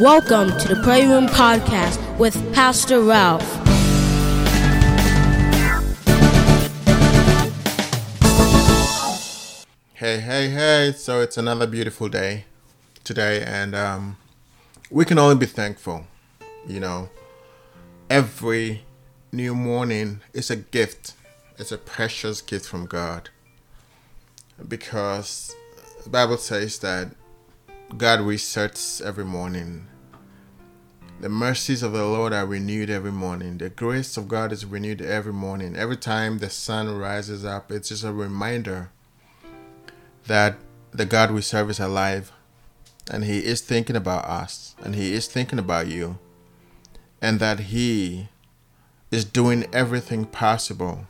Welcome to the Prayer Room Podcast with Pastor Ralph. Hey, hey, hey. So it's another beautiful day today, and um, we can only be thankful. You know, every new morning is a gift, it's a precious gift from God. Because the Bible says that God resets every morning. The mercies of the Lord are renewed every morning. The grace of God is renewed every morning. Every time the sun rises up, it's just a reminder that the God we serve is alive and He is thinking about us and He is thinking about you and that He is doing everything possible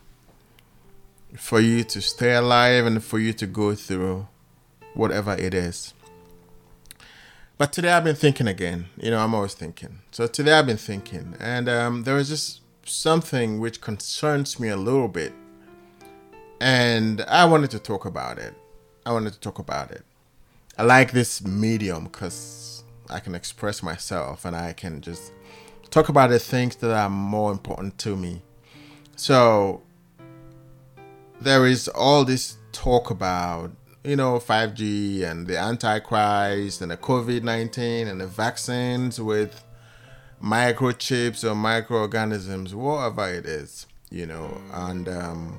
for you to stay alive and for you to go through whatever it is. But today I've been thinking again. You know, I'm always thinking. So today I've been thinking, and um, there is just something which concerns me a little bit, and I wanted to talk about it. I wanted to talk about it. I like this medium because I can express myself and I can just talk about the things that are more important to me. So there is all this talk about you know 5G and the Antichrist and the COVID 19 and the vaccines with microchips or microorganisms, whatever it is, you know, and um,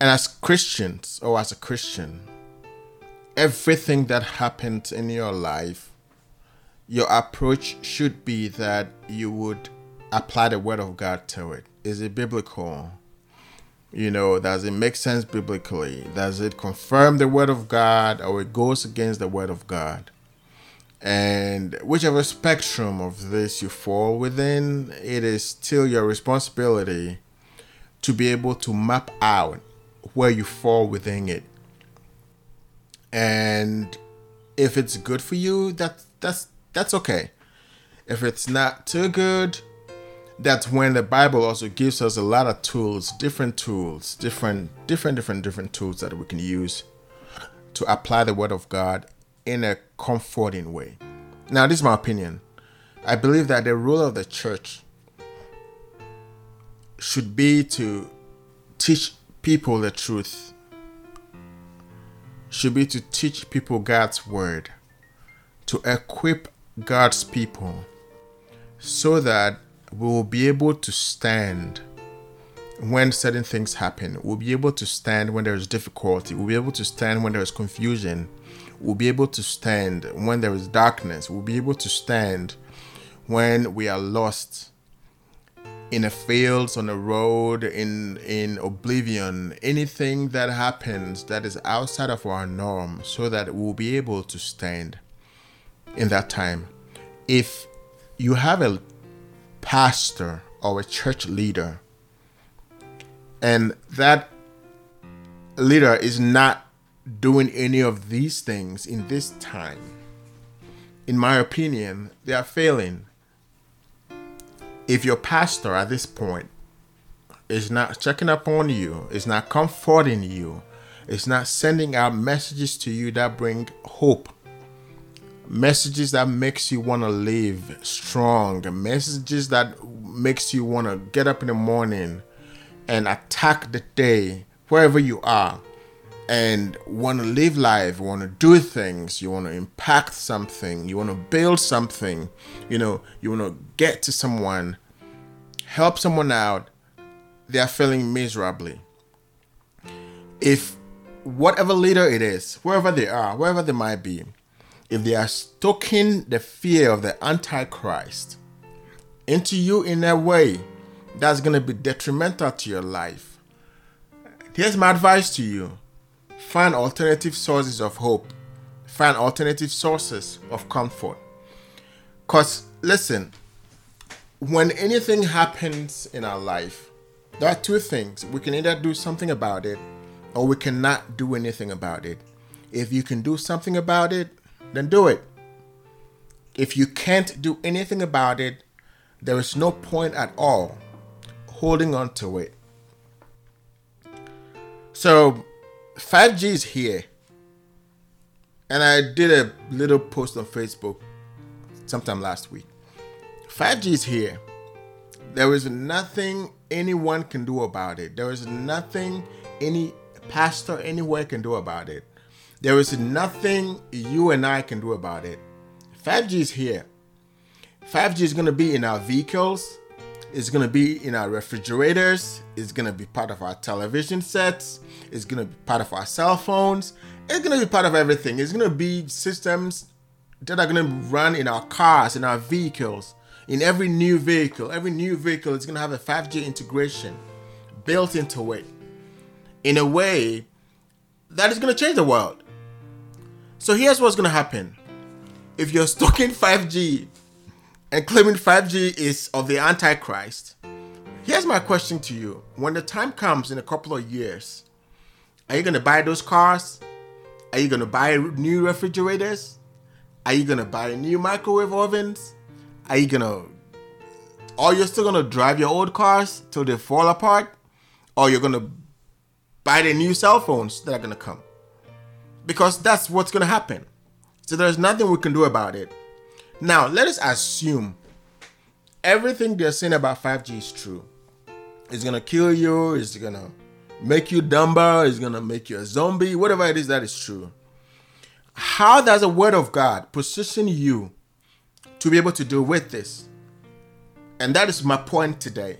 and as Christians, or as a Christian, everything that happens in your life, your approach should be that you would apply the word of God to it. Is it biblical? You know, does it make sense biblically? Does it confirm the word of God or it goes against the word of God? And whichever spectrum of this you fall within, it is still your responsibility to be able to map out where you fall within it. And if it's good for you, that that's that's okay. If it's not too good, that's when the Bible also gives us a lot of tools, different tools, different different different different tools that we can use to apply the word of God in a comforting way. Now, this is my opinion. I believe that the role of the church should be to teach people the truth should be to teach people God's word, to equip God's people so that we will be able to stand when certain things happen. We'll be able to stand when there is difficulty. We'll be able to stand when there is confusion. We'll be able to stand when there is darkness. We'll be able to stand when we are lost in the fields, on the road, in in oblivion, anything that happens that is outside of our norm, so that we'll be able to stand in that time. If you have a pastor or a church leader, and that leader is not doing any of these things in this time, in my opinion, they are failing. If your pastor at this point is not checking up on you, is not comforting you, is not sending out messages to you that bring hope, messages that makes you want to live strong, messages that makes you want to get up in the morning and attack the day wherever you are and want to live life, want to do things, you want to impact something, you want to build something, you know, you want to get to someone, help someone out, they are feeling miserably. If whatever leader it is, wherever they are, wherever they might be, if they are stoking the fear of the Antichrist into you in a way that's going to be detrimental to your life, here's my advice to you Find alternative sources of hope. Find alternative sources of comfort. Because, listen, when anything happens in our life, there are two things. We can either do something about it or we cannot do anything about it. If you can do something about it, then do it. If you can't do anything about it, there is no point at all holding on to it. So, 5G is here. And I did a little post on Facebook sometime last week. 5G is here. There is nothing anyone can do about it. There is nothing any pastor anywhere can do about it. There is nothing you and I can do about it. 5G is here. 5G is going to be in our vehicles. It's going to be in our refrigerators. It's going to be part of our television sets. It's going to be part of our cell phones. It's going to be part of everything. It's going to be systems that are going to run in our cars, in our vehicles, in every new vehicle. Every new vehicle is going to have a 5G integration built into it in a way that is going to change the world. So here's what's to happen. If you're stuck in 5G and claiming 5G is of the Antichrist, here's my question to you. When the time comes in a couple of years, are you to buy those cars? Are you to buy new refrigerators? Are you to buy new microwave ovens? Are you to, or you're still to drive your old cars till they fall apart? Or you're to buy the new cell phones that are to come? Because that's what's going to happen. So there's nothing we can do about it. Now, let us assume everything they're saying about 5G is true. It's gonna kill you, it's gonna make you dumber, it's gonna make you a zombie, whatever it is that is true. How does the word of God position you to be able to deal with this? And that is my point today.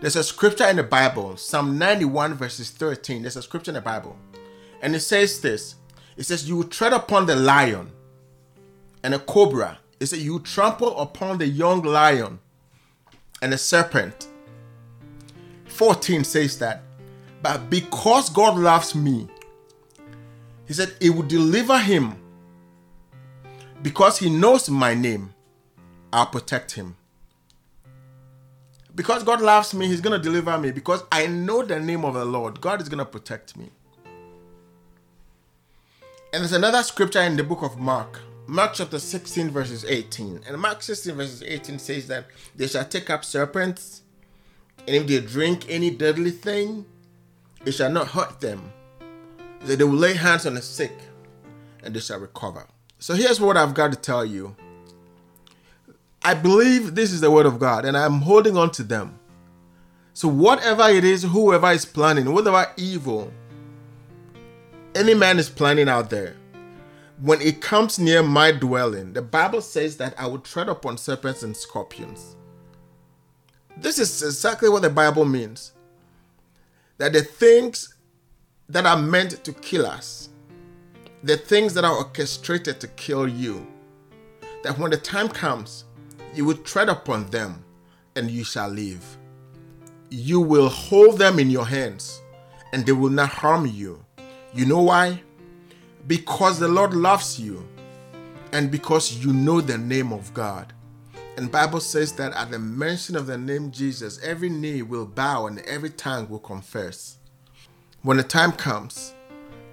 There's a scripture in the Bible, Psalm 91, verses 13. There's a scripture in the Bible. And it says this it says, You will tread upon the lion and a cobra. It says, You trample upon the young lion and a serpent. 14 says that. But because God loves me, He said, He will deliver him. Because He knows my name, I'll protect him. Because God loves me, He's going to deliver me. Because I know the name of the Lord, God is going to protect me. And there's another scripture in the book of Mark, Mark chapter 16, verses 18. And Mark 16, verses 18 says that they shall take up serpents, and if they drink any deadly thing, it shall not hurt them. That they will lay hands on the sick, and they shall recover. So here's what I've got to tell you. I believe this is the word of God, and I'm holding on to them. So whatever it is, whoever is planning, whatever evil any man is planning out there, when it comes near my dwelling, the Bible says that I will tread upon serpents and scorpions. This is exactly what the Bible means. That the things that are meant to kill us, the things that are orchestrated to kill you, that when the time comes, you will tread upon them and you shall live. You will hold them in your hands and they will not harm you. You know why? because the Lord loves you and because you know the name of God. And Bible says that at the mention of the name Jesus, every knee will bow and every tongue will confess. When the time comes,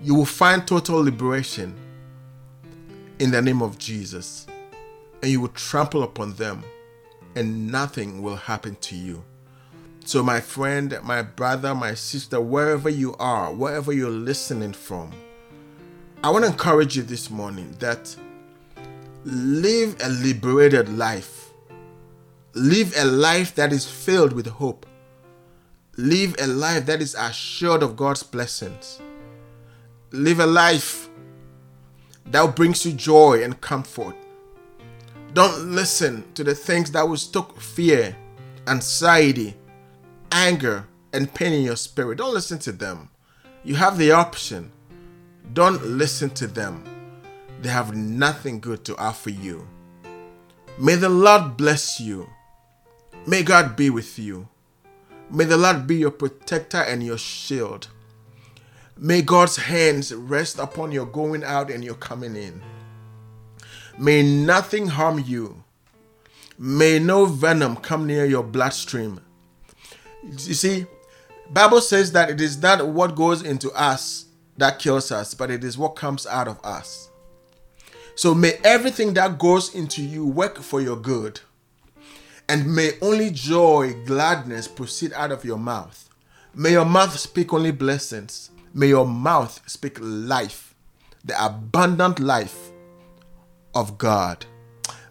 you will find total liberation in the name of Jesus. And you will trample upon them and nothing will happen to you. So, my friend, my brother, my sister, wherever you are, wherever you're listening from, I want to encourage you this morning that live a liberated life. Live a life that is filled with hope. Live a life that is assured of God's blessings. Live a life that brings you joy and comfort. Don't listen to the things that will stoke fear, anxiety, anger, and pain in your spirit. Don't listen to them. You have the option don't listen to them. They have nothing good to offer you. May the Lord bless you. May God be with you. May the Lord be your protector and your shield. May God's hands rest upon your going out and your coming in. May nothing harm you. May no venom come near your bloodstream. You see, Bible says that it is not what goes into us that kills us, but it is what comes out of us. So may everything that goes into you work for your good. And may only joy, gladness proceed out of your mouth. May your mouth speak only blessings. May your mouth speak life, the abundant life of God.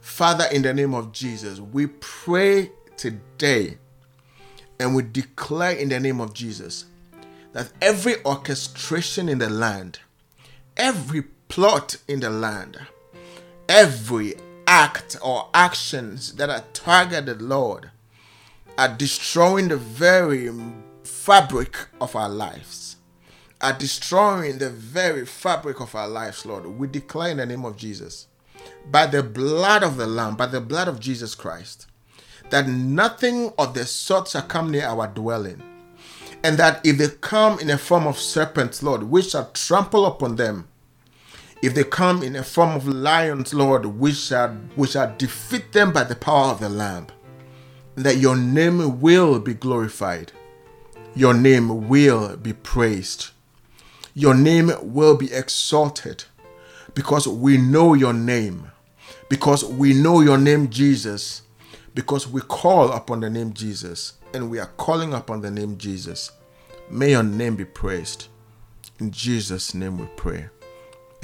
Father, in the name of Jesus, we pray today and we declare in the name of Jesus that every orchestration in the land, every plot in the land, every act or actions that are targeted, Lord, are destroying the very fabric of our lives, are destroying the very fabric of our lives, Lord. We declare in the name of Jesus, by the blood of the Lamb, by the blood of Jesus Christ, that nothing of the sort shall come near our dwelling. And that if they come in a form of serpents, Lord, we shall trample upon them. If they come in a form of lions, Lord, we shall, we shall defeat them by the power of the Lamb. That your name will be glorified. Your name will be praised. Your name will be exalted because we know your name. Because we know your name, Jesus because we call upon the name Jesus and we are calling upon the name Jesus. May your name be praised. In Jesus' name we pray.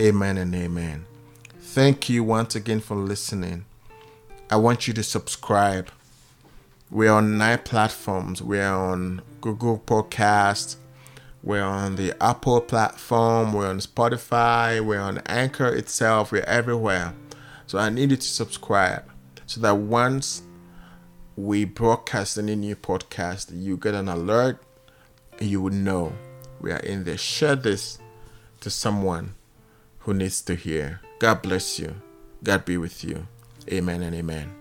Amen and amen. Thank you once again for listening. I want you to subscribe. We're on nine platforms. We're on Google Podcast. We're on the Apple platform. We're on Spotify. We're on Anchor itself. We're everywhere. So I need you to subscribe so that once we broadcast any new podcast, you get an alert and you would know we are in there. Share this to someone who needs to hear. God bless you. God be with you. Amen and amen.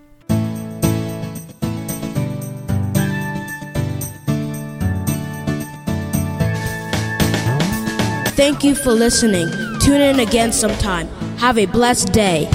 Thank you for listening. Tune in again sometime. Have a blessed day.